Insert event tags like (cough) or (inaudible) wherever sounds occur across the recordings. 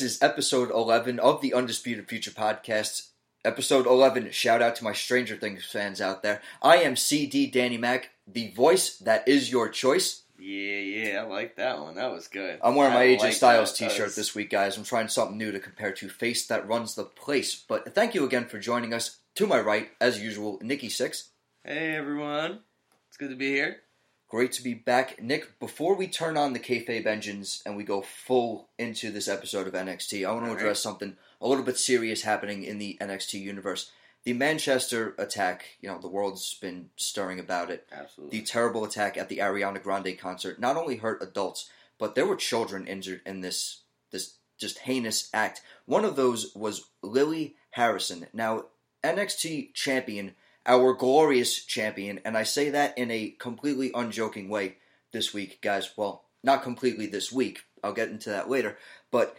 This is episode 11 of the Undisputed Future podcast. Episode 11, shout out to my Stranger Things fans out there. I am CD Danny Mac, the voice that is your choice. Yeah, yeah, I like that one. That was good. I'm wearing my I AJ like Styles t shirt this week, guys. I'm trying something new to compare to Face That Runs the Place. But thank you again for joining us. To my right, as usual, Nicky Syxx. Hey, everyone. It's good to be here. Great to be back. Nick, before we turn on the kayfabe engines and we go full into this episode of NXT, I want to All right. address something a little bit serious happening in the NXT universe. The Manchester attack, you know, the world's been stirring about it. Absolutely. The terrible attack at the Ariana Grande concert not only hurt adults, but there were children injured in this this just heinous act. One of those was Lily Harrison. Now, NXT champion, our glorious champion, and I say that in a completely unjoking way this week, guys. Well, not completely this week. I'll get into that later. But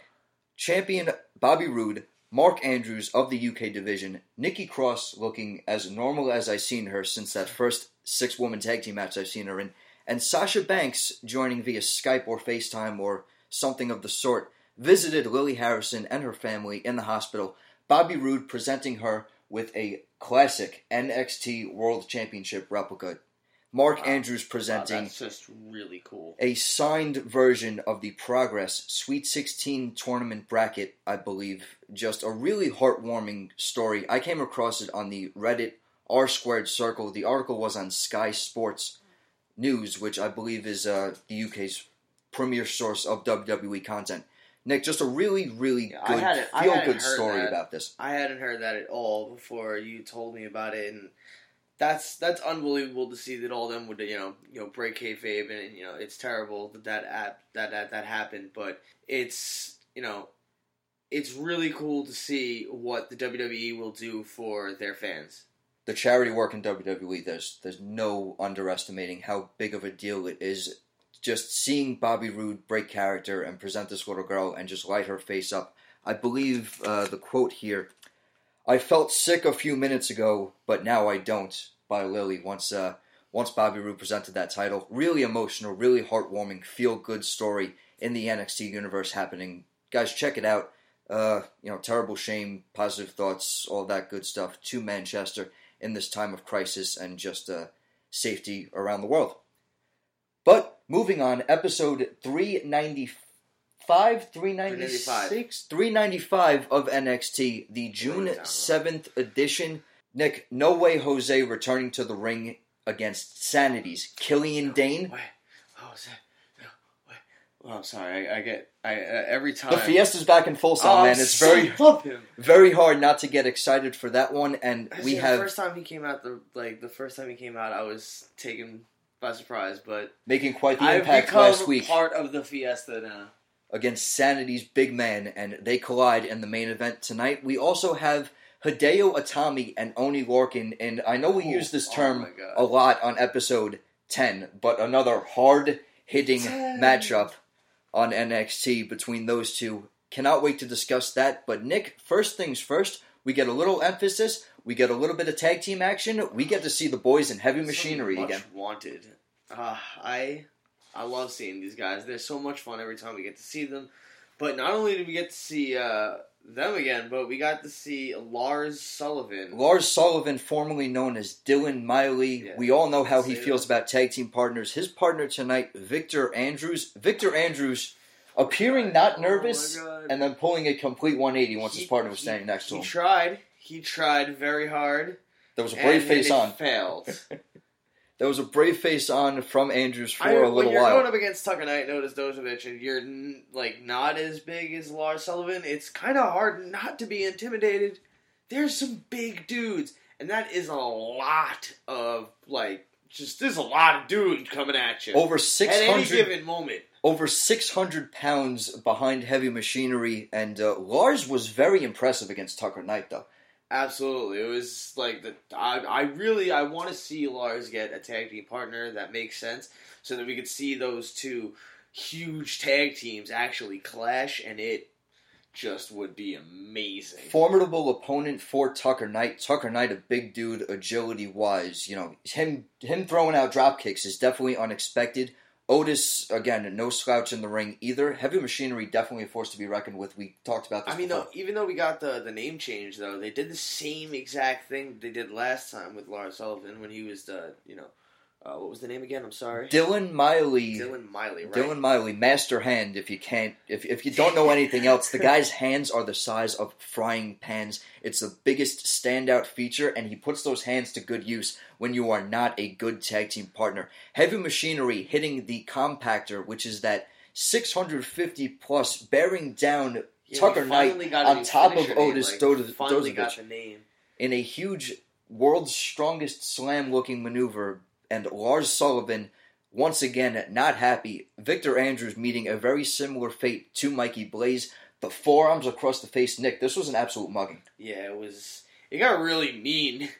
champion Bobby Roode, Mark Andrews of the UK division, Nikki Cross looking as normal as I've seen her since that first six woman tag team match I've seen her in, and Sasha Banks joining via Skype or FaceTime or something of the sort, visited Lily Harrison and her family in the hospital. Bobby Roode presenting her with a classic NXT World Championship replica. Mark Wow. Andrews Wow, presenting that's just really cool. a signed version of the Progress Sweet 16 tournament bracket, I believe. Just a really heartwarming story. I came across it on the Reddit R squared circle. The article was on Sky Sports News, which I believe is uh, the UK's premier source of WWE content. Nick, just a really, really Yeah, good, feel good story that. about this. I hadn't heard that at all before you told me about it, and that's that's unbelievable to see that all of them would you know you know break kayfabe, and you know it's terrible that that app, that that that happened, but it's you know it's really cool to see what the WWE will do for their fans. the charity work in WWE, there's there's no underestimating how big of a deal it is. Just seeing Bobby Roode break character and present this little girl and just light her face up. I believe uh, the quote here. I felt sick a few minutes ago, but now I don't. By Lily, once uh, once Bobby Roode presented that title, really emotional, really heartwarming, feel good story in the NXT universe happening. Guys, check it out. Uh, you know, terrible shame, positive thoughts, all that good stuff to Manchester in this time of crisis and just uh, safety around the world. But moving on, episode 395, 396, 395 of NXT, the June 7th edition. Nick, No Way Jose returning to the ring against Sanity's Killian Dain. Wait, what was that? No. Well, I'm sorry. I, I get I uh, every time The Fiesta's back in full song, Oh, man. It's very, I love him. very hard not to get excited for that one. And we have the first time he came out. The like the first time he came out, I was taken by surprise. But making quite the impact last week. part of the Fiesta now. against Sanity's big man, and they collide in the main event tonight. We also have Hideo Itami and Oney Lorcan, and I know we Ooh, use this oh term God. a lot on episode 10, but another hard hitting matchup on NXT between those two. Cannot wait to discuss that. But Nick, first things first, we get a little emphasis, we get a little bit of tag team action, we get to see the boys in heavy machinery So again. Wanted. Uh, I I love seeing these guys. They're so much fun every time we get to see them. But not only did we get to see uh, them again, but we got to see Lars Sullivan. Lars Sullivan, formerly known as Dylan Miley, Yeah, we all know how he feels about tag team partners. His partner tonight, Victor Andrews. Victor Andrews appearing not Oh nervous my God. and then pulling a complete 180 once He- his partner was he- standing next to him. He tried. He tried very hard. There was a brave face on. Failed. (laughs) There was a brave face on from Andrews for I, a when little you're while. going up against Tucker Knight, Notice Dozovic, and you're n- like not as big as Lars Sullivan, it's kind of hard not to be intimidated. There's some big dudes, and that is a lot of like just there's a lot of dudes coming at you over at any 600, given moment. over 600 pounds behind heavy machinery, and uh, Lars was very impressive against Tucker Knight, though. Absolutely, it was like the I, I really I want to see Lars get a tag team partner that makes sense, so that we could see those two huge tag teams actually clash, and it just would be amazing. formidable opponent for Tucker Knight. Tucker Knight, a big dude, agility wise. You know, him him throwing out drop kicks is definitely unexpected. Otis again, no slouch in the ring either. Heavy Machinery definitely a force to be reckoned with. We talked about this. I mean, though, even though we got the the name change, though, they did the same exact thing they did last time with Lars Sullivan when he was the you know, uh, what was the name again? I'm sorry, Dylan Miley. Dylan Miley, right? Dylan Miley, master hand. If you can't, if if you don't know anything else, the guy's (laughs) hands are the size of frying pans. It's the biggest standout feature, and he puts those hands to good use when you are not a good tag team partner. Heavy Machinery hitting the compactor, which is that 650 plus, bearing down Yeah, Tucker Knight finally got a on top of name, Otis like, Dodo- Finally got the name. in a huge world's strongest slam looking maneuver, and Lars Sullivan once again not happy. Victor Andrews meeting a very similar fate to Mikey Blaze. The forearms across the face, Nick. This was an absolute mugging. Yeah, it was. It got really mean.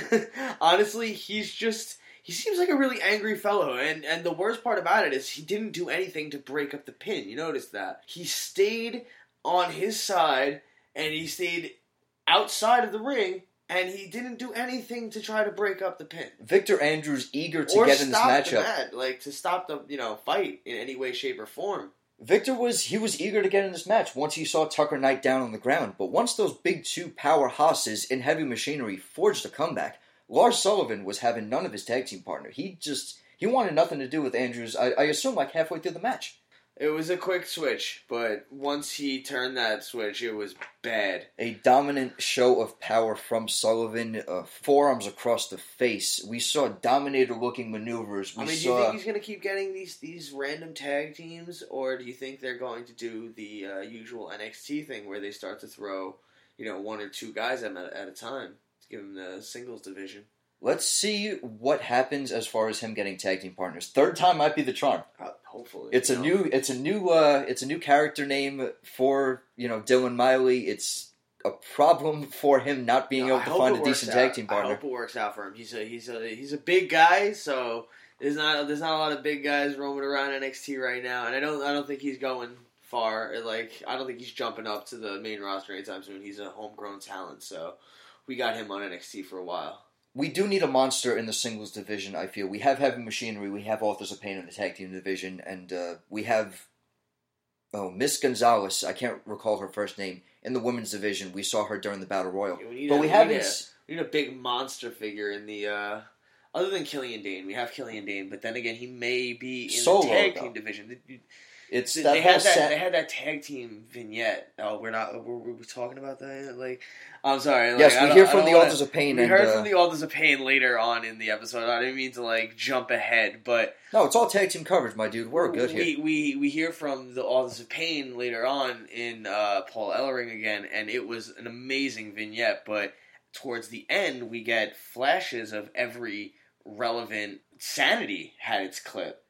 (laughs) Honestly, he's just. He seems like a really angry fellow, and and the worst part about it is he didn't do anything to break up the pin. You notice that he stayed on his side, and he stayed outside of the ring, and he didn't do anything to try to break up the pin Victor Andrews eager to or get in this matchup. match, like to stop the you know fight in any way, shape, or form. Victor was he was eager to get in this match once he saw Tucker Knight down on the ground. But once those big two powerhouses in heavy machinery forged a comeback, Lars Sullivan was having none of his tag team partner. He just he wanted nothing to do with Andrews. I, I assume like halfway through the match. It was a quick switch, but once he turned that switch, it was bad. A dominant show of power from Sullivan, uh, forearms across the face. We saw dominator-looking maneuvers. We I mean, do you think he's going to keep getting these these random tag teams, or do you think they're going to do the uh, usual NXT thing where they start to throw, you know, one or two guys at, at a time to give him the singles division? Let's see what happens as far as him getting tag team partners. Third time might be the charm. Uh, hopefully, It's a know. new it's a new uh it's a new character name for, you know, Dylan Miley. It's a problem for him not being No, I able to find a decent out. tag team I partner. hope it works out for him. He's a he's a he's a big guy, so there's not there's not a lot of big guys roaming around NXT right now, and I don't I don't think he's going far. Like I don't think he's jumping up to the main roster anytime soon. He's a homegrown talent, so we got him on NXT for a while. We do need a monster in the singles division, I feel. We have Heavy Machinery, we have Authors of Pain in the tag team division, and uh, we have oh, Miss Gonzalez, I can't recall her first name, in the women's division. We saw her during the Battle Royal. Yeah, we But a- we we haven't need a- We need a big monster figure in the. Uh, other than Killian Dain, we have Killian Dain, but then again, he may be in Solo, the tag though. team division. It's They, that they whole had that. set- They had that tag team vignette. Oh, we're not. Were, were we talking about that? Like, I'm sorry. Like, Yes, we hear from the wanna- Authors of Pain We and heard uh, from the Authors of Pain later on in the episode. I didn't mean to like jump ahead, but No, it's all tag team coverage, my dude. We're good here. we, we we hear from the Authors of Pain later on in uh, Paul Ellering again, and it was an amazing vignette. But towards the end, we get flashes of every relevant sanity had its clip.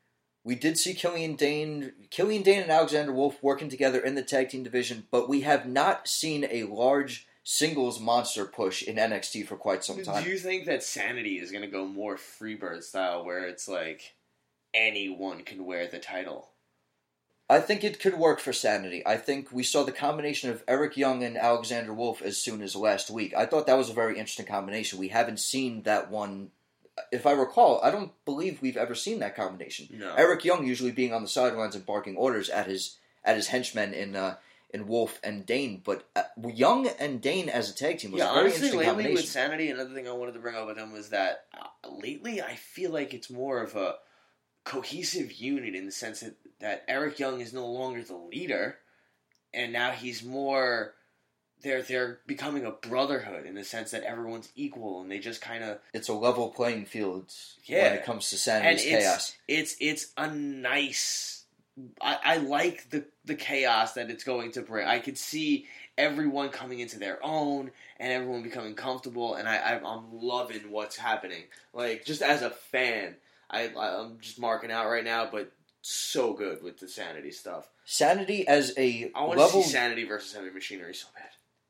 We did see Killian Dain, Killian Dain and Alexander Wolfe working together in the tag team division, but we have not seen a large singles monster push in NXT for quite some time. Do you think that Sanity is going to go more Freebird style, where it's like anyone can wear the title? I think it could work for Sanity. I think we saw the combination of Eric Young and Alexander Wolfe as soon as last week. I thought that was a very interesting combination. We haven't seen that one. If I recall, I don't believe we've ever seen that combination. No. Eric Young usually being on the sidelines and barking orders at his at his henchmen in uh, in Wolfe and Dain, but uh, Young and Dain as a tag team was yeah, a very honestly, interesting lately combination. with Sanity, another thing I wanted to bring up with them was that uh, lately I feel like it's more of a cohesive unit in the sense that, that Eric Young is no longer the leader, and now he's more. They're they're becoming a brotherhood in the sense that everyone's equal and they just kind of it's a level playing field yeah. when it comes to and it's, chaos. it's it's a nice. I, I like the the chaos that it's going to bring. I could see everyone coming into their own and everyone becoming comfortable, and I, I I'm loving what's happening. Like just as a fan, I I'm just marking out right now, but so good with the sanity stuff. Sanity as a I want to level see sanity versus heavy machinery so bad.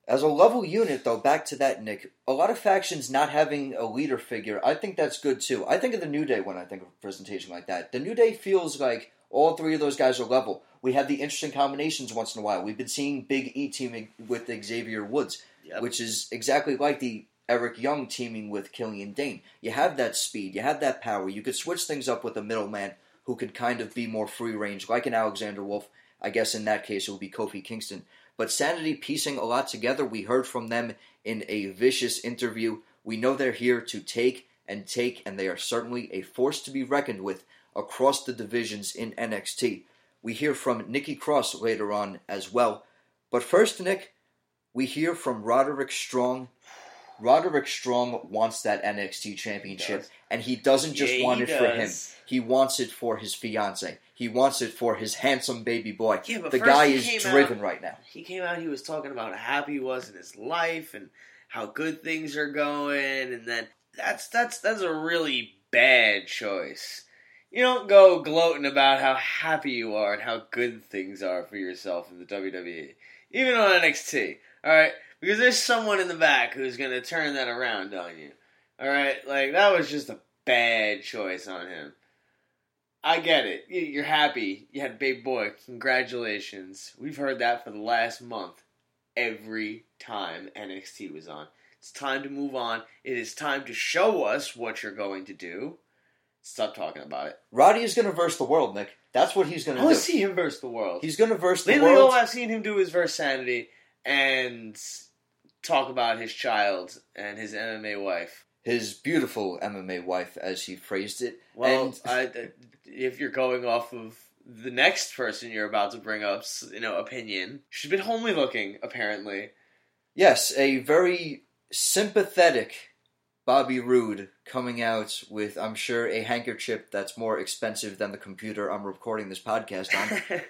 As a level unit, though, back to that, Nick, a lot of factions not having a leader figure, I think that's good too. I think of the New Day when I think of a presentation like that. The New Day feels like all three of those guys are level. We have the interesting combinations once in a while. We've been seeing Big E teaming with Xavier Woods, Yep. which is exactly like the Eric Young teaming with Killian Dain. You have that speed, you have that power. You could switch things up with a middleman who could kind of be more free range, like an Alexander Wolfe. I guess in that case it would be Kofi Kingston. But Sanity piecing a lot together. We heard from them in a vicious interview. We know they're here to take and take, and they are certainly a force to be reckoned with across the divisions in NXT. We hear from Nikki Cross later on as well. But first, Nick, we hear from Roderick Strong. Roderick Strong wants that NXT championship, and he doesn't just Yeah, want he it for him. He wants it for his fiance. He wants it for his handsome baby boy. Yeah, but the guy is driven out- right now. He came out. He was talking about how happy he was in his life and how good things are going, and then that's that's that's a really bad choice. You don't go gloating about how happy you are and how good things are for yourself in the WWE, even on NXT. All right, because there's someone in the back who's gonna turn that around on you. All right, like that was just a bad choice on him. I get it. You- You're happy. You had a big boy. Congratulations. We've heard that for the last month. Every time NXT was on. It's time to move on. It is time to show us what you're going to do. Stop talking about it. Roddy is going to verse the world, Nick. That's what he's gonna. I to want do. to see him versus the world. He's going to verse the Lately, world. all I've seen him do is verse Sanity and talk about his child and his MMA wife. His beautiful MMA wife, as he phrased it. Well, and I, if you're going off of the next person you're about to bring up, you know opinion, she's been homely looking apparently. yes, a very sympathetic Bobby Roode coming out with, I'm sure, a handkerchief that's more expensive than the computer I'm recording this podcast on.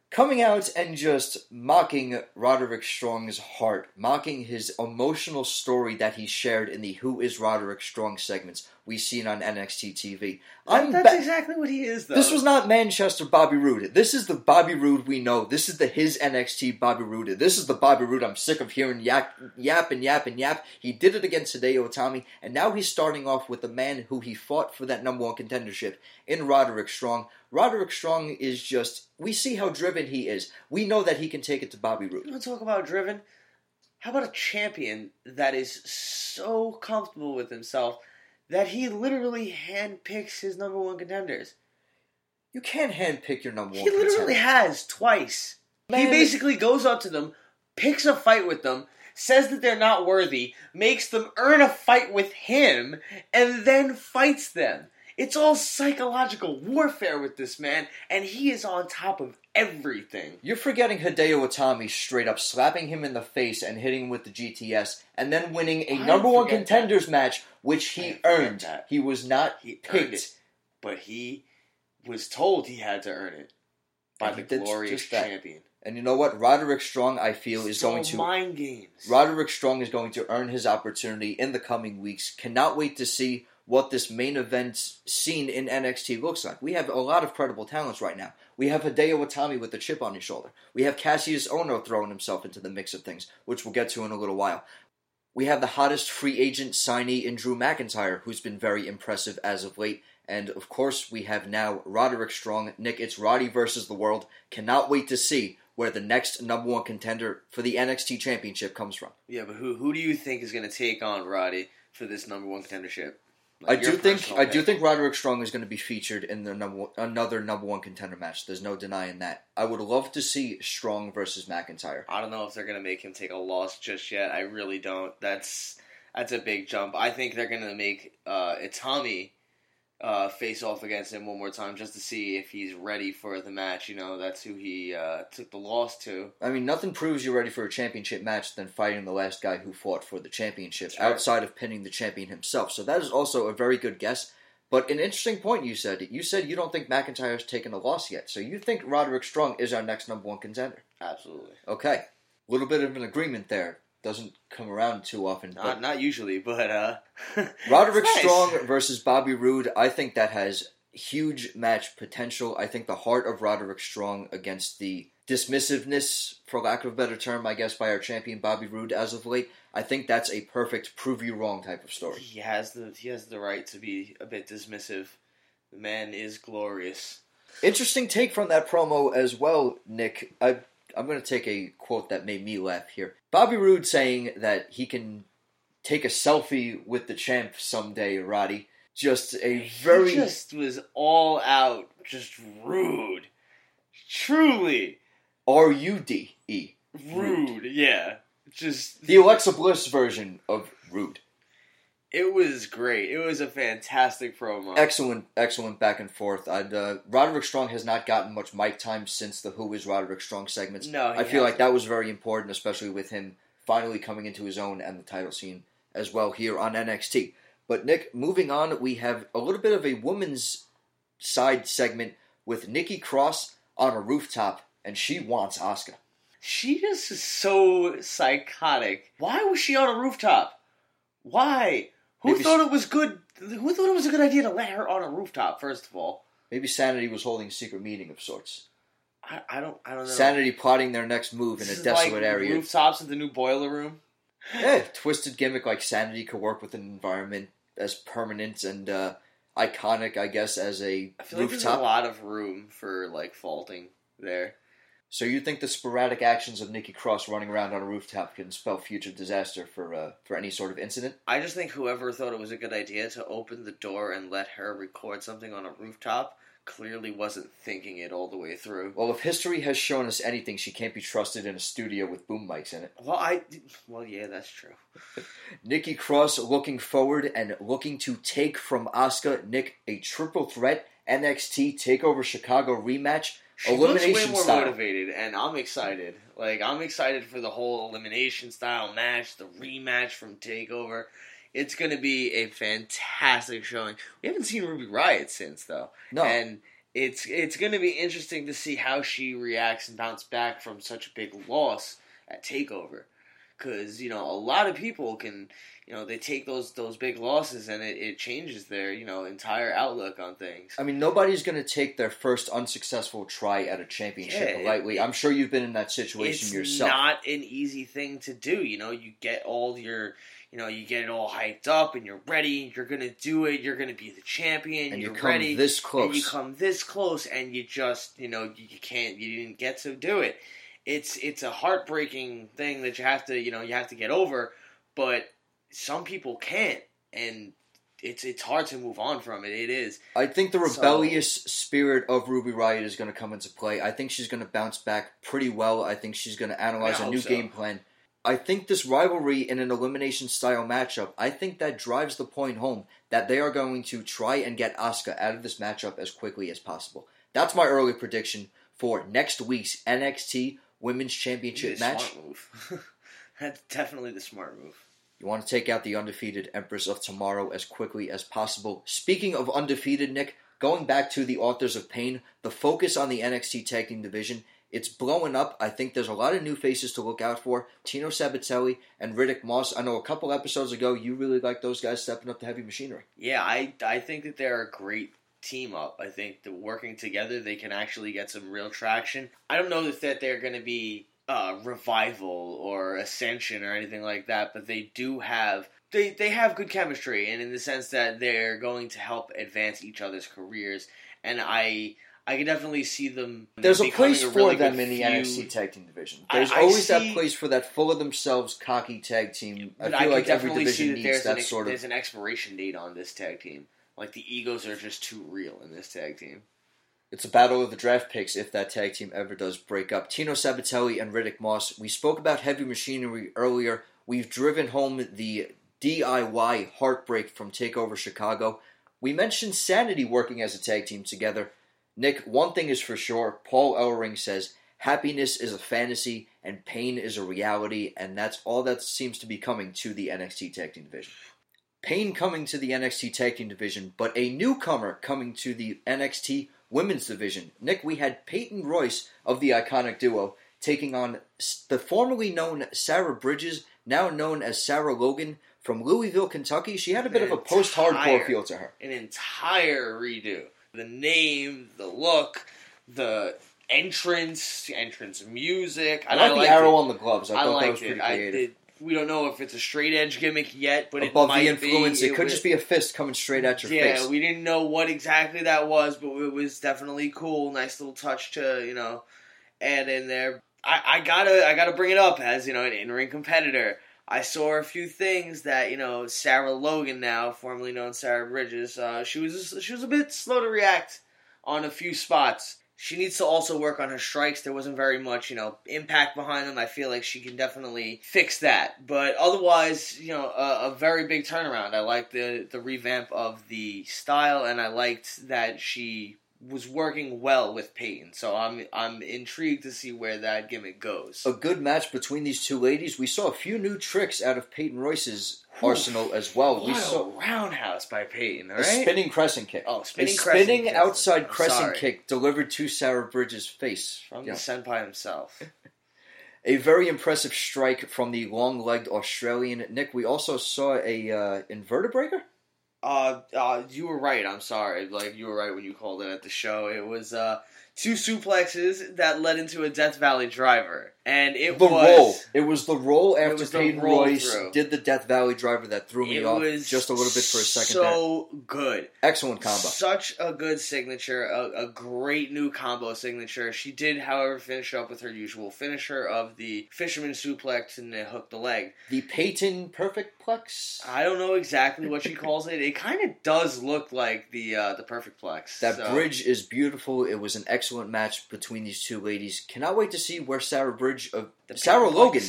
(laughs) coming out and just mocking Roderick Strong's heart, mocking his emotional story that he shared in the Who is Roderick Strong segments we seen on NXT TV. I'm That's ba- exactly what he is, though. This was not Manchester Bobby Roode. This is the Bobby Roode we know. This is the his NXT Bobby Roode. This is the Bobby Roode I'm sick of hearing yap, yap and yap and yap. He did it against Hideo Itami, and now he's starting off with the man who he fought for that number one contendership in Roderick Strong. Roderick Strong is just, we see how driven he is. We know that he can take it to Bobby Roode. You want to talk about driven? How about a champion that is so comfortable with himself that he literally handpicks his number one contenders? You can't handpick your number one He literally contender. has twice. He Man. basically goes up to them, picks a fight with them, says that they're not worthy, makes them earn a fight with him, and then fights them. It's all psychological warfare with this man, and he is on top of everything. You're forgetting Hideo Itami straight up slapping him in the face and hitting him with the GTS, and then winning a I number one contenders match, which he earned. that. He was not He picked. it. But he was told he had to earn it by And the glorious champion. And you know what? Roderick Strong, I feel, is It's all going to. mind games. Roderick Strong is going to earn his opportunity in the coming weeks. Cannot wait to see what this main event scene in NXT looks like. We have a lot of credible talents right now. We have Hideo Itami with the chip on his shoulder. We have Kassius Ohno throwing himself into the mix of things, which we'll get to in a little while. We have the hottest free agent signee in Drew McIntyre, who's been very impressive as of late. And of course, we have now Roderick Strong. Nick, it's Roddy versus the world. Cannot wait to see where the next number one contender for the NXT Championship comes from. Yeah, but who who do you think is going to take on Roddy for this number one contendership? I Like, your do think I do think Roderick Strong is going to be featured in the number one, another number one contender match. There's no denying that. I would love to see Strong versus McIntyre. I don't know if they're going to make him take a loss just yet. I really don't. That's that's a big jump. I think they're going to make uh, Itami uh, face off against him one more time just to see if he's ready for the match. You know, that's who he uh, took the loss to. I mean, nothing proves you're ready for a championship match than fighting the last guy who fought for the championship right. outside of pinning the champion himself. So that is also a very good guess. But an interesting point you said. You said you don't think McIntyre's taken a loss yet. So you think Roderick Strong is our next number one contender. Absolutely. Okay. A little bit of an agreement there. Doesn't come around too often. Not not usually, but uh, (laughs) Roderick nice. Strong versus Bobby Roode, I think that has huge match potential. I think the heart of Roderick Strong against the dismissiveness, for lack of a better term, I guess, by our champion Bobby Roode as of late, I think that's a perfect prove you wrong type of story. He has the he has the right to be a bit dismissive. The man is glorious. Interesting take from that promo as well, Nick. I, I'm going to take a quote that made me laugh here. Bobby Roode saying that he can take a selfie with the champ someday, Roddy. just a very he just was all out, just rude. Truly R U D E. rude. Yeah, just The Alexa Bliss version of rude. It was great. It was a fantastic promo. Excellent, excellent back and forth. I'd, uh, Roderick Strong has not gotten much mic time since the Who is Roderick Strong segments. No, he I feel like hasn't. that was very important, especially with him finally coming into his own and the title scene as well here on NXT. But Nick, moving on, we have a little bit of a woman's side segment with Nikki Cross on a rooftop, and she wants Asuka. She just is so psychotic. Why was she on a rooftop? Why? Who Maybe thought it was good? Who thought it was a good idea to let her on a rooftop? First of all, Maybe Sanity was holding a secret meeting of sorts. I, I don't. I don't know. Sanity plotting their next move in This a desolate like area. Rooftops of the new boiler room. Yeah, twisted gimmick like Sanity could work with an environment as permanent and uh, iconic, I guess, as a I feel like there's a lot of room for like faulting there. So you think the sporadic actions of Nikki Cross running around on a rooftop can spell future disaster for uh, for any sort of incident? I just think whoever thought it was a good idea to open the door and let her record something on a rooftop clearly wasn't thinking it all the way through. Well, if history has shown us anything, she can't be trusted in a studio with boom mics in it. Well, I well, yeah, that's true. (laughs) Nikki Cross looking forward and looking to take from Asuka Nick a triple threat NXT Takeover Chicago rematch. She Elimination looks way more style. motivated, and I'm excited. Like I'm excited for the whole elimination style match, the rematch from Takeover. It's going to be a fantastic showing. We haven't seen Ruby Riot since though, No, and it's it's going to be interesting to see how she reacts and bounce back from such a big loss at Takeover. Because you know a lot of people can, you know, they take those those big losses and it, it changes their you know entire outlook on things. I mean, nobody's going to take their first unsuccessful try at a championship Yeah, lightly. it- I'm sure you've been in that situation it's yourself. not an easy thing to do. You know, you get all your, you know, you get it all hyped up and you're ready. You're gonna do it. You're gonna be the champion. and you you're come ready. this close. And you come this close, and you just, you know, you, you can't. You didn't get to do it. It's it's a heartbreaking thing that you have to, you know, you have to get over. But some people can't, and it's it's hard to move on from it. It is. I think the So- rebellious spirit of Ruby Riot is going to come into play. I think she's going to bounce back pretty well. I think she's going to analyze a new so. game plan. I think this rivalry in an elimination style matchup, I think that drives the point home that they are going to try and get Asuka out of this matchup as quickly as possible. That's my early prediction for next week's NXT Women's Championship match. smart move. (laughs) That's definitely the smart move. You want to take out the undefeated Empress of Tomorrow as quickly as possible. Speaking of undefeated, Nick, going back to the Authors of Pain, the focus on the NXT Tag Team Division, it's blowing up. I think there's a lot of new faces to look out for. Tino Sabatelli and Riddick Moss. I know a couple episodes ago you really liked those guys stepping up to heavy machinery. Yeah, I I think that they're a great team up. I think that working together, they can actually get some real traction. I don't know if that they're going to be uh, revival or ascension or anything like that, but they do have they they have good chemistry, and in the sense that they're going to help advance each other's careers. And I I can definitely see them. There's a place for really them in the feud. NXT Tag Team Division. There's I always see- that place for that full of themselves cocky tag team. I feel I, like can every definitely division see that needs that an sort of there's an expiration date on this tag team. Like the egos are just too real in this tag team. It's a battle of the draft picks if that tag team ever does break up. Tino Sabatelli and Riddick Moss. We spoke about heavy machinery earlier. We've driven home the DIY heartbreak from Takeover Chicago. We mentioned Sanity working as a tag team together. Nick, one thing is for sure. Paul Ellering says happiness is a fantasy and pain is a reality, and that's all that seems to be coming to the NXT Tag Team Division. Pain coming to the NXT Tag Team Division, but a newcomer coming to the NXT Women's Division. Nick, we had Peyton Royce of the iconic duo taking on the formerly known Sarah Bridges, now known as Sarah Logan from Louisville, Kentucky. She had a bit of a post hardcore feel to her. An entire redo. The name, the look, the entrance, entrance music. I And like the arrow it. on the gloves. I, I thought that was pretty. I creative. did. We don't know if it's a straight edge gimmick yet, but Above it might the influence, be. it could was- just be a fist coming straight at your yeah, face. Yeah, we didn't know what exactly that was, but it was definitely cool. Nice little touch to you know add in there. I, I gotta I gotta bring it up as you know an in ring competitor. I saw a few things that you know Sarah Logan, now formerly known Sarah Bridges, uh, she was she was a bit slow to react on a few spots. She needs to also work on her strikes. There wasn't very much, you know, impact behind them. I feel like she can definitely fix that. But otherwise, you know, a, a very big turnaround. I liked the the revamp of the style, and I liked that she was working well with Peyton. So I'm I'm intrigued to see where that gimmick goes. A good match between these two ladies. We saw a few new tricks out of Peyton Royce's Whew. arsenal as well. We a saw roundhouse by Peyton, all a spinning crescent kick. oh, A spinning, spinning crescent kick. outside I'm crescent sorry. kick delivered to Sarah Bridges' face. from Yeah. the senpai himself. (laughs) A very impressive strike from the long-legged Australian Nick. We also saw a uh, breaker. Uh, uh, you were right. I'm sorry. Like you were right when you called it at the show. It was uh two suplexes that led into a Death Valley driver, and it the was roll. It was the roll after was the Peyton roll Royce through. did the Death Valley driver that threw me it off was just a little bit for a second. there. So good. Excellent combo. Such a good signature, a, a great new combo signature. She did, however, finish up with her usual finisher of the fisherman suplex and then hook the leg. The Peyton Perfect Plex. I don't know exactly what she (laughs) calls it. It kind of does look like the uh, the perfect plex. That so- bridge is beautiful. It was an excellent match between these two ladies. Cannot wait to see where Sarah Bridge, uh, the Sarah Logan,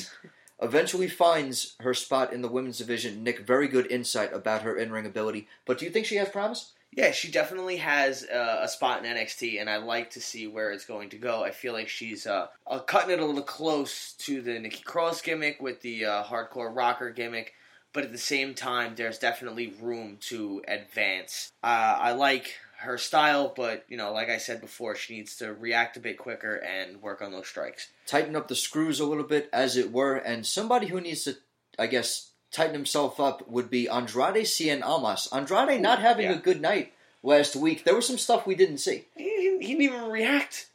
eventually finds her spot in the women's division. Nick, very good insight about her in-ring ability. But do you think she has promise? Yeah, she definitely has uh, a spot in NXT, and I like to see where it's going to go. I feel like she's uh, uh, cutting it a little close to the Nikki Cross gimmick with the uh, hardcore rocker gimmick, but at the same time, there's definitely room to advance. Uh, I like her style, but you know, like I said before, she needs to react a bit quicker and work on those strikes. Tighten up the screws a little bit, as it were. And somebody who needs to, I guess, tighten himself up would be Andrade Cien Almas. Andrade not having yeah. a good night last week. There was some stuff we didn't see. He didn't, he didn't even react.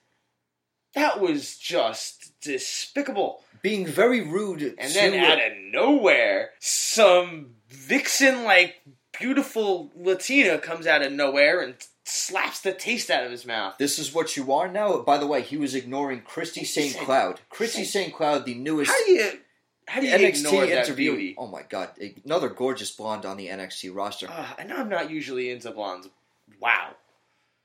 That was just despicable. Being very rude And to then out of nowhere, some vixen like beautiful Latina comes out of nowhere and slaps the taste out of his mouth. This is what you are now. By the way, he was ignoring Christy St. Cloud. Christy St. Cloud, the newest How do you how do you ignore NXT that interview. beauty? Oh my god, another gorgeous blonde on the NXT roster. Uh, I know I'm not usually into blondes. Wow.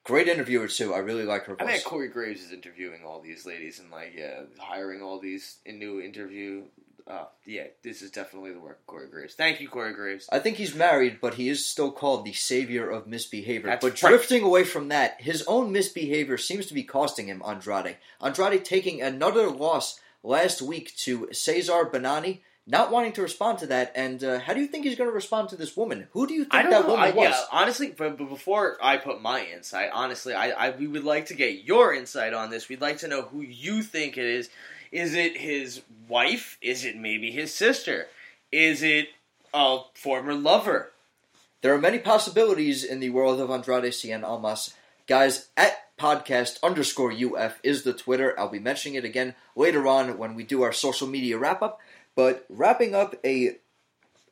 Great interviewer too. I really like her I bet voice. Corey Graves is interviewing all these ladies and like yeah, hiring all these in new interview. Uh, yeah, this is definitely the work of Corey Graves. Thank you, Corey Graves. I think he's married, but he is still called the savior of misbehavior. That's but right. drifting away from that, his own misbehavior seems to be costing him Andrade. Andrade taking another loss last week to Cezar Bononi, not wanting to respond to that. And uh, how do you think he's going to respond to this woman? Who do you think that know. woman I, was? yeah, honestly, but, but before I put my insight, honestly, I, I we would like to get your insight on this. We'd like to know who you think it is. Is it his wife? Is it maybe his sister? Is it a former lover? There are many possibilities in the world of Andrade Cien Almas. Guys, at podcast underscore UF is the Twitter. I'll be mentioning it again later on when we do our social media wrap up. But wrapping up a,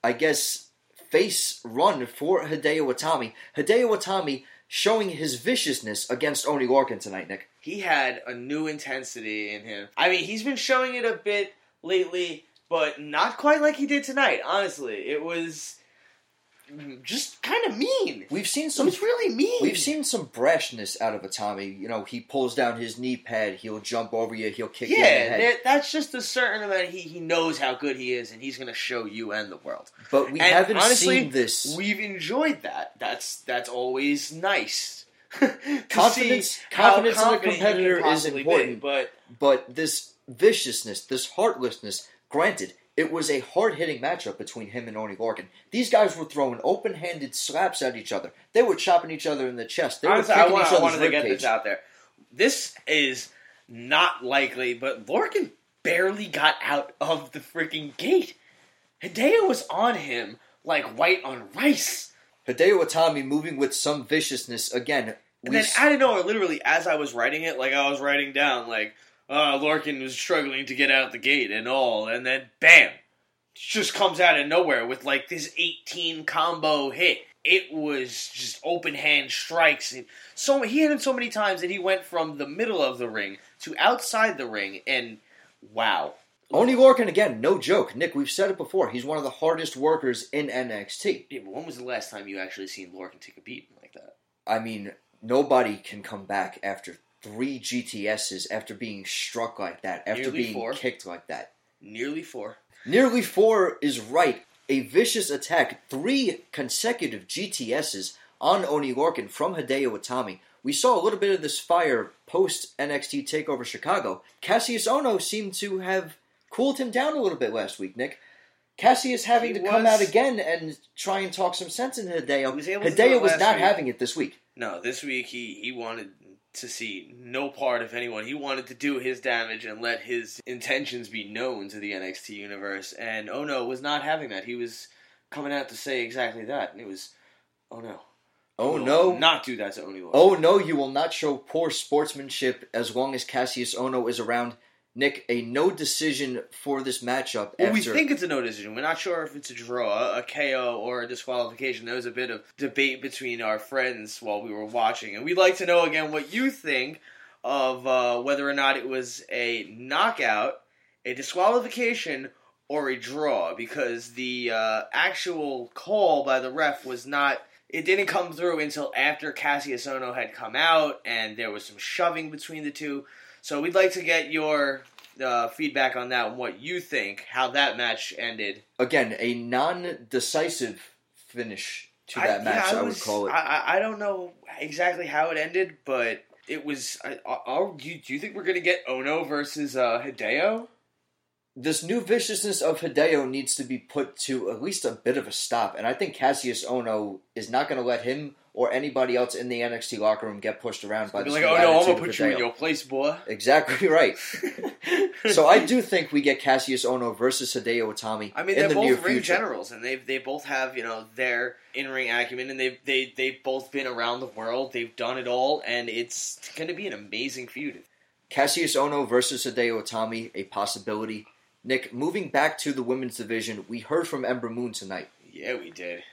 I guess, face run for Hideo Itami. Hideo Itami showing his viciousness against Oney Lorcan tonight, Nick. He had a new intensity in him. I mean, he's been showing it a bit lately, but not quite like he did tonight. Honestly, it was just kind of mean. We've seen some It's really mean. We've seen some brashness out of Itami. You know, he pulls down his knee pad, he'll jump over you, he'll kick you in the Yeah, head. that's just a certain amount. He he knows how good he is, and he's going to show you and the world. But we And haven't honestly, seen this. We've enjoyed that. That's that's always nice. (laughs) Confidence- confidence in a you competitor is possibly be, important. but But this viciousness, this heartlessness, granted, it was a hard hitting matchup between him and Oney Lorcan. These guys were throwing open handed slaps at each other. They were chopping each other in the chest. They honestly, were I, kicking want, each I other's wanted to get ribcage. this out there. This is not likely, but Lorcan barely got out of the freaking gate. Hideo was on him like white on rice. Hideo Itami moving with some viciousness again. And then s- out of nowhere, literally, as I was writing it, like I was writing down, like, uh, Lorcan was struggling to get out the gate and all, and then bam, just comes out of nowhere with like this 18 combo hit. It was just open hand strikes. And so he hit him so many times that he went from the middle of the ring to outside the ring, and wow, Oney Lorcan again, no joke. Nick, we've said it before. He's one of the hardest workers in NXT. Yeah, but when was the last time you actually seen Lorcan take a beat like that? I mean, nobody can come back after three GTSs after being struck like that, after Nearly being four. kicked like that. Nearly four. Nearly four is right. A vicious attack, three consecutive GTSs on Oney Lorcan from Hideo Itami. We saw a little bit of this fire post NXT Takeover Chicago. Kassius Ohno seemed to have cooled him down a little bit last week, Nick. Kassius having He to come out again and try and talk some sense into Hideo. Was able to do Hideo was not having it this week. No, this week he, he wanted to see no part of anyone. He wanted to do his damage and let his intentions be known to the NXT universe. And oh Ohno was not having that. He was coming out to say exactly that. And it was, oh no. Oh will no. Not do that to Oney. Oh no, you will not show poor sportsmanship as long as Kassius Ohno is around. Nick, a no decision for this matchup. Well, we think it's a no decision. We're not sure if it's a draw, a KO, or a disqualification. There was a bit of debate between our friends while we were watching, and we'd like to know again what you think of uh, whether or not it was a knockout, a disqualification, or a draw, because the uh, actual call by the ref was not. It didn't come through until after Kassius Ohno had come out, and there was some shoving between the two. So we'd like to get your uh, feedback on that and what you think, how that match ended. again a non-decisive finish to that I, match. yeah, I, would was- call it. I, I- I don't know exactly how it ended, but it was. I, I, are- do, you, do you think we're gonna get Ohno versus uh, Hideo? this new viciousness of Hideo needs to be put to at least a bit of a stop, and I think Kassius Ohno is not going to let him or anybody else in the NXT locker room get pushed around by the? Be this like, oh no, I'm gonna put you in your place, boy. Exactly (laughs) right. (laughs) so I do think we get Kassius Ohno versus Hideo Itami I mean, they're the both ring generals, and they they both have you know their in ring acumen, and they've they they've both been around the world. They've done it all, and it's going to be an amazing feud. Kassius Ohno versus Hideo Itami, a possibility. Nick, moving back to the women's division, we heard from Ember Moon tonight. Yeah, we did.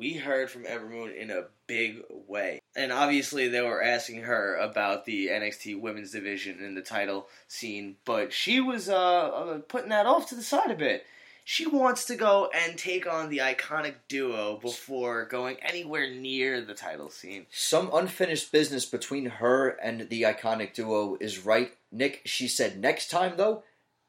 We heard from Ember Moon in a big way. And obviously, they were asking her about the NXT women's division and the title scene, but she was uh, uh, putting that off to the side a bit. She wants to go and take on the iconic duo before going anywhere near the title scene. Some unfinished business between her and the iconic duo is right. Nick, she said next time, though,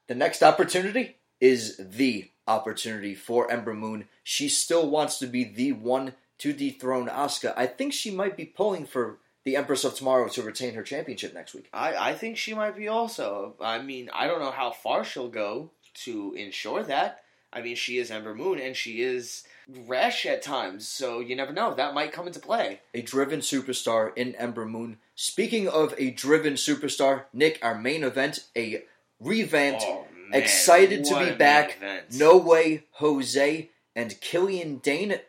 the next opportunity is the opportunity for Ember Moon. She still wants to be the one to dethrone Asuka. I think she might be pulling for the Empress of Tomorrow to retain her championship next week. I, I think she might be also. I mean, I don't know how far she'll go to ensure that. I mean, she is Ember Moon and she is rash at times, so you never know. That might come into play. a driven superstar in Ember Moon. Speaking of a driven superstar, Nick, our main event, a revamped, Oh, man, excited to be back. event. No Way Jose and Killian Dain.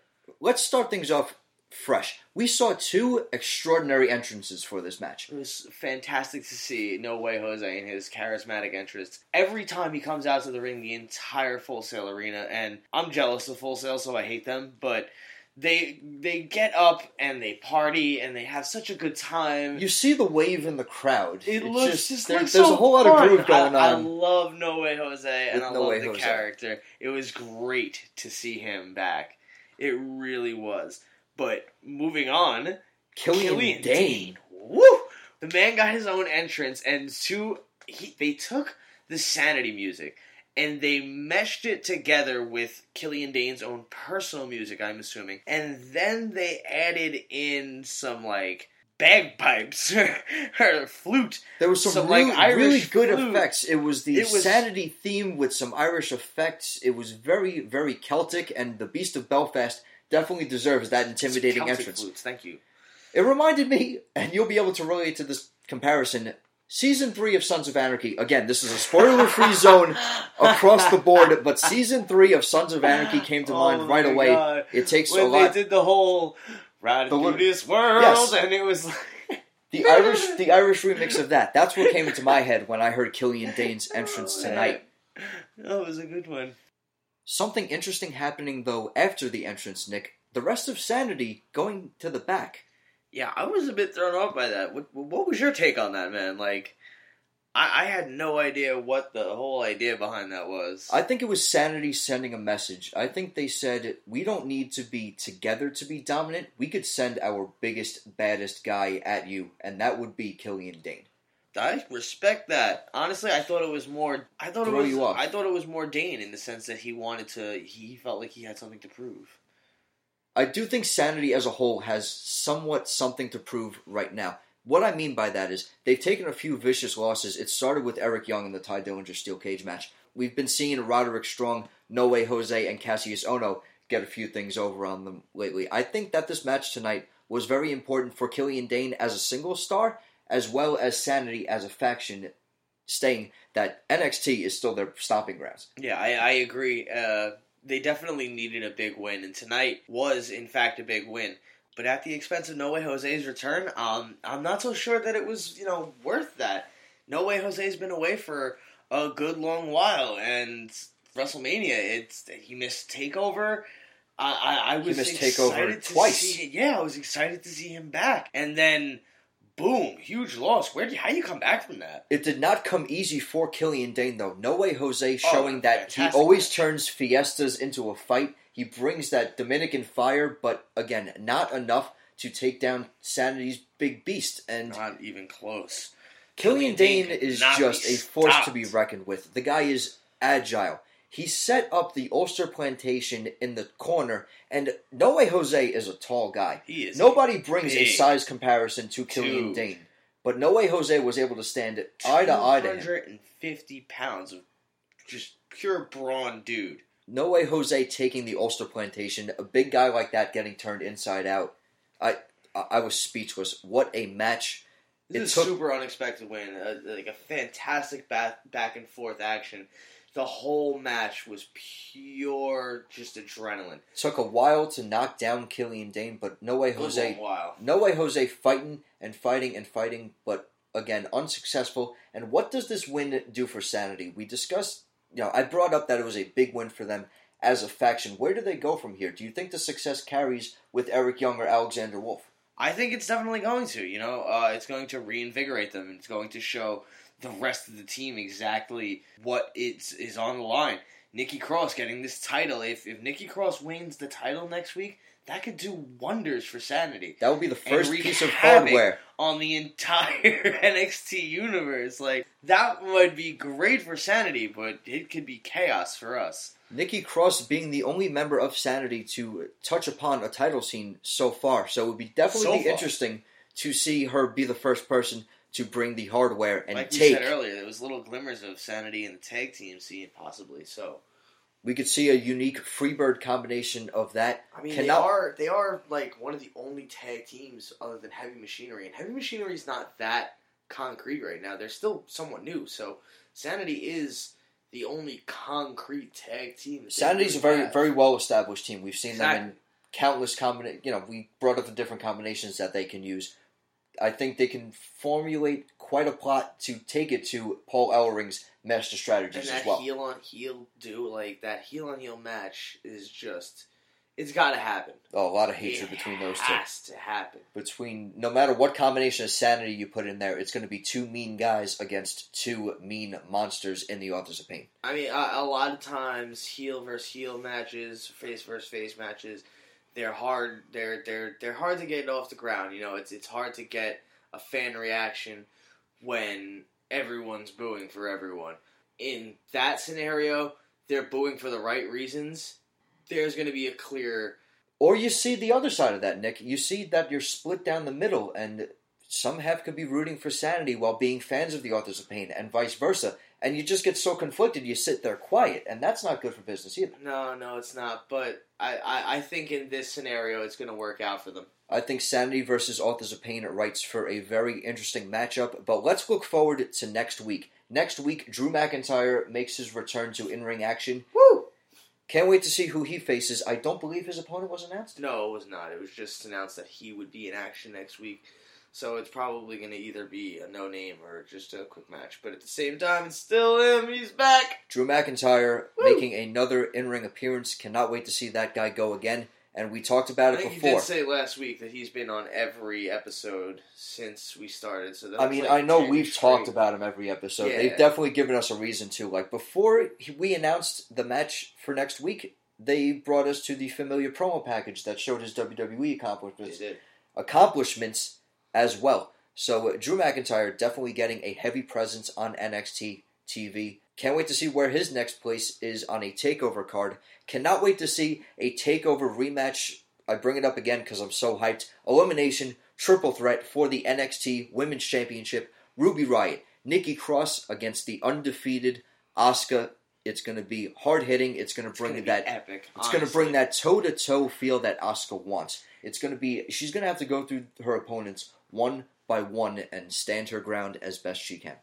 Let's start things off fresh. We saw two extraordinary entrances for this match. It was fantastic to see No Way Jose and his charismatic entrance. Every time he comes out to the ring, the entire Full Sail arena, and I'm jealous of Full Sail, so I hate them, but they they get up and they party and they have such a good time. You see the wave in the crowd. It looks just, there- looks there's so a whole lot of groove going I, I love No Way Jose and With I No love the Jose. character. It was great to see him back. It really was. But moving on, Killian, Killian Dain. Woo! The man got his own entrance, and two, he, they took the Sanity music and they meshed it together with Killian Dain's own personal music, I'm assuming. And then they added in some, like, bagpipes (laughs) or flute. There was some, Some, like, really, Irish really good flute. effects. It was the It was- Sanity theme with some Irish effects. It was very, very Celtic, and the Beast of Belfast definitely deserves that intimidating Celtic entrance. flutes, thank you. It reminded me, and you'll be able to relate to this comparison. Season three of Sons of Anarchy. Again, this is a spoiler-free (laughs) zone across the board, but season three of Sons of Anarchy came to Oh mind right away. God. It takes a When they did the whole ride The through this world, Yes. and it was like. The Irish, (laughs) the Irish remix of that. That's what came into my head when I heard Killian Dain's entrance Oh, tonight. That was a good one. Something interesting happening though after the entrance, Nick. The rest of Sanity going to the back. Yeah, I was a bit thrown off by that. What, what was your take on that, man? Like, I, I had no idea what the whole idea behind that was. I think it was Sanity sending a message. I think they said, we don't need to be together to be dominant. We could send our biggest, baddest guy at you, and that would be Killian Dain. I respect that. Honestly, I thought it was more. I thought Throw it was. I thought it was more Dain in the sense that he wanted to. He felt like he had something to prove. I do think Sanity as a whole has somewhat something to prove right now. What I mean by that is they've taken a few vicious losses. It started with Eric Young in the Tye Dillinger steel cage match. We've been seeing Roderick Strong, No Way Jose, and Kassius Ohno get a few things over on them lately. I think that this match tonight was very important for Killian Dain as a single star, as well as Sanity as a faction, saying that NXT is still their stomping grounds. Yeah, I, I agree. Uh, they definitely needed a big win, and tonight was, in fact, a big win. But at the expense of No Way Jose's return, um, I'm not so sure that it was, you know, worth that. No Way Jose's been away for a good long while, and WrestleMania, it's he missed Takeover. I, I, I was excited to twice. see. Yeah, I was excited to see him back, and then, boom, huge loss. Where? How do you come back from that? It did not come easy for Killian Dain, though. No way Jose Oh, showing that he always turns fiestas into a fight. He brings that Dominican fire, but again, not enough to take down Sanity's big beast. And Not even close. Killian Dain Dain is just a force to be reckoned with. The guy is agile. He set up the Ulster plantation in the corner, and No Way Jose is a tall guy. He is Nobody brings a size comparison to Killian Dude. Dain. But No Way Jose was able to stand eye to eye to him. 250 pounds of just pure brawn dude. No way Jose taking the Ulster plantation, a big guy like that getting turned inside out. I I I was speechless. What a match. This It is took- a super unexpected win. Uh, like a fantastic back, back and forth action. The whole match was pure just adrenaline. Took a while to knock down Killian Dain, but no way Jose no way Jose fighting and fighting and fighting, but again unsuccessful. And what does this win do for Sanity? We discussed you know, I brought up that it was a big win for them as a faction. Where do they go from here? Do you think the success carries with Eric Young or Alexander Wolfe? I think it's definitely going to. You know, uh, it's going to reinvigorate them. It's going to show the rest of the team exactly what it's is on the line. Nikki Cross getting this title. If if Nikki Cross wins the title next week, that could do wonders for Sanity That would be the first piece of hardware. on the entire (laughs) NXT universe. Like that would be great for Sanity, but it could be chaos for us. Nikki Cross being the only member of Sanity to touch upon a title scene so far, so it would be definitely So be interesting to see her be the first person to bring the hardware and like we take. said earlier, there was little glimmers of Sanity in the tag team scene, possibly. So We could see a unique Freebird combination of that. I mean, Cannot- they are they are like one of the only tag teams other than Heavy Machinery, and Heavy Machinery is not that concrete right now. They're still somewhat new, so Sanity is the only concrete tag team. that they Sanity's a very have. very well established team. We've seen them in countless combina You know, we brought up the different combinations that they can use. I think they can formulate quite a plot to take it to Paul Ellering's master strategies as well. heel on heel do like that heel on heel match is just it's got to happen. Oh, a lot of hatred it between those two. has to happen. between no matter what combination of sanity you put in there, it's going to be two mean guys against two mean monsters in the Authors of Pain. I mean, a, a lot of times heel versus heel matches, face versus face matches, they're hard. They're they're they're hard to get off the ground. You know, it's it's hard to get a fan reaction when everyone's booing for everyone. In that scenario, they're booing for the right reasons. There's going to be a clear. Or you see the other side of that, Nick. You see that you're split down the middle, and some have could be rooting for sanity while being fans of the Authors of Pain, and vice versa. And you just get so conflicted, you sit there quiet, and that's not good for business either. No, no, it's not. But I, I, I think in this scenario, it's going to work out for them. I think Sanity versus Authors of Pain writes for a very interesting matchup, but let's look forward to next week. Next week, Drew McIntyre makes his return to in ring action. Woo! Can't wait to see who he faces. I don't believe his opponent was announced. No, it was not. It was just announced that he would be in action next week. So it's probably going to either be a no name or just a quick match. But at the same time, it's still him. He's back. Drew McIntyre Woo! making another in ring appearance. Cannot wait to see that guy go again. and we talked about I it think you before. did say last week that he's been on every episode since we started. So that's I mean, like I know we've straight. talked about him every episode. Yeah. They've definitely given us a reason to. Like before we announced the match for next week, they brought us to the familiar promo package that showed his WWE accomplishments, did. accomplishments as well. So uh, Drew McIntyre definitely getting a heavy presence on NXT TV. Can't wait to see where his next place is on a takeover card. Cannot wait to see a takeover rematch. I bring it up again because I'm so hyped. Elimination triple threat for the NXT Women's Championship. Ruby Riott, Nikki Cross against the undefeated Asuka. It's going to be hard hitting. It's going to bring that epic. it's going to bring that toe to toe feel that Asuka wants. It's going to be she's going to have to go through her opponents one by one and stand her ground as best she can.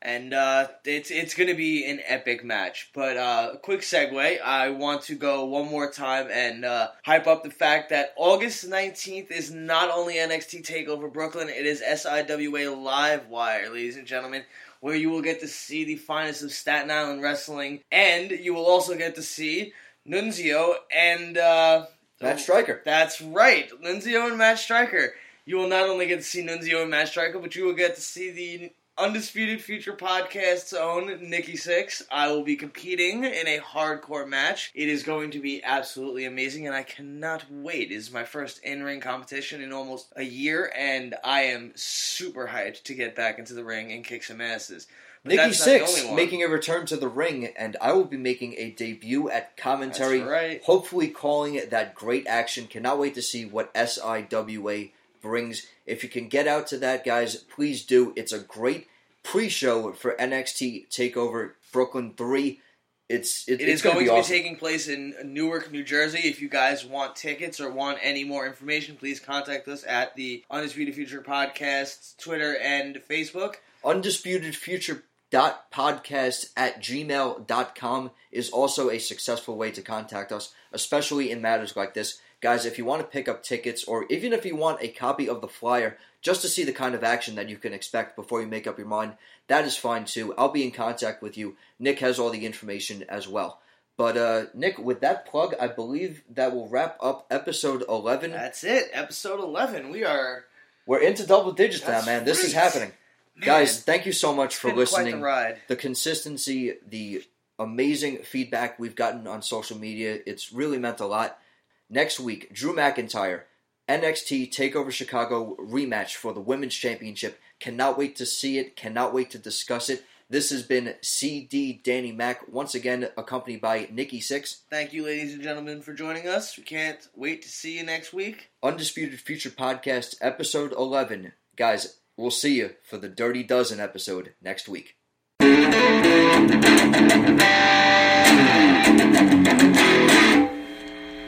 and uh, it's it's going to be an epic match. But uh, quick segue, I want to go one more time and uh, hype up the fact that August nineteenth is not only NXT Takeover Brooklyn, it is SIWA Live Wire, ladies and gentlemen. Where you will get to see the finest of Staten Island wrestling, and you will also get to see Nunzio and uh, Matt Striker. That's right, Nunzio and Matt Striker. You will not only get to see Nunzio and Matt Striker, but you will get to see the Undisputed Future Podcast's own Nicky Syxx. I will be competing in a hardcore match. It is going to be absolutely amazing, and I cannot wait. It is my first in ring competition in almost a year, and I am super hyped to get back into the ring and kick some asses. But Nicky that's not the Syxx making a return to the ring, and I will be making a debut at commentary. That's right. Hopefully, calling it that great action. Cannot wait to see what SIWA brings. If you can get out to that, guys, please do. It's a great pre-show for NXT Takeover Brooklyn Three. It's it, It it's is gonna be to be taking place in Newark, New Jersey. If you guys want tickets or want any more information, please contact us at the Undisputed Future Podcast, Twitter, and Facebook. Undisputed Future dot podcast at gmail.com is also a successful way to contact us, especially in matters like this. Guys, if you want to pick up tickets or even if you want a copy of the flyer just to see the kind of action that you can expect before you make up your mind, that is fine too. I'll be in contact with you. Nick has all the information as well. But uh, Nick, with that plug, I believe that will wrap up episode 11. That's it. Episode 11. We are. We're into double digits That's now, man. This is happening. Man, Guys, thank you so much for listening. The ride. the consistency, the amazing feedback we've gotten on social media. It's really meant a lot. Next week, Drew McIntyre, NXT Takeover Chicago rematch for the Women's Championship. Cannot wait to see it. Cannot wait to discuss it. This has been CD Danny Mac, once again accompanied by Nicky Syxx. Thank you, ladies and gentlemen, for joining us. We can't wait to see you next week. Undisputed Future Podcast, episode 11. Guys, we'll see you for the Dirty Dozen episode next week.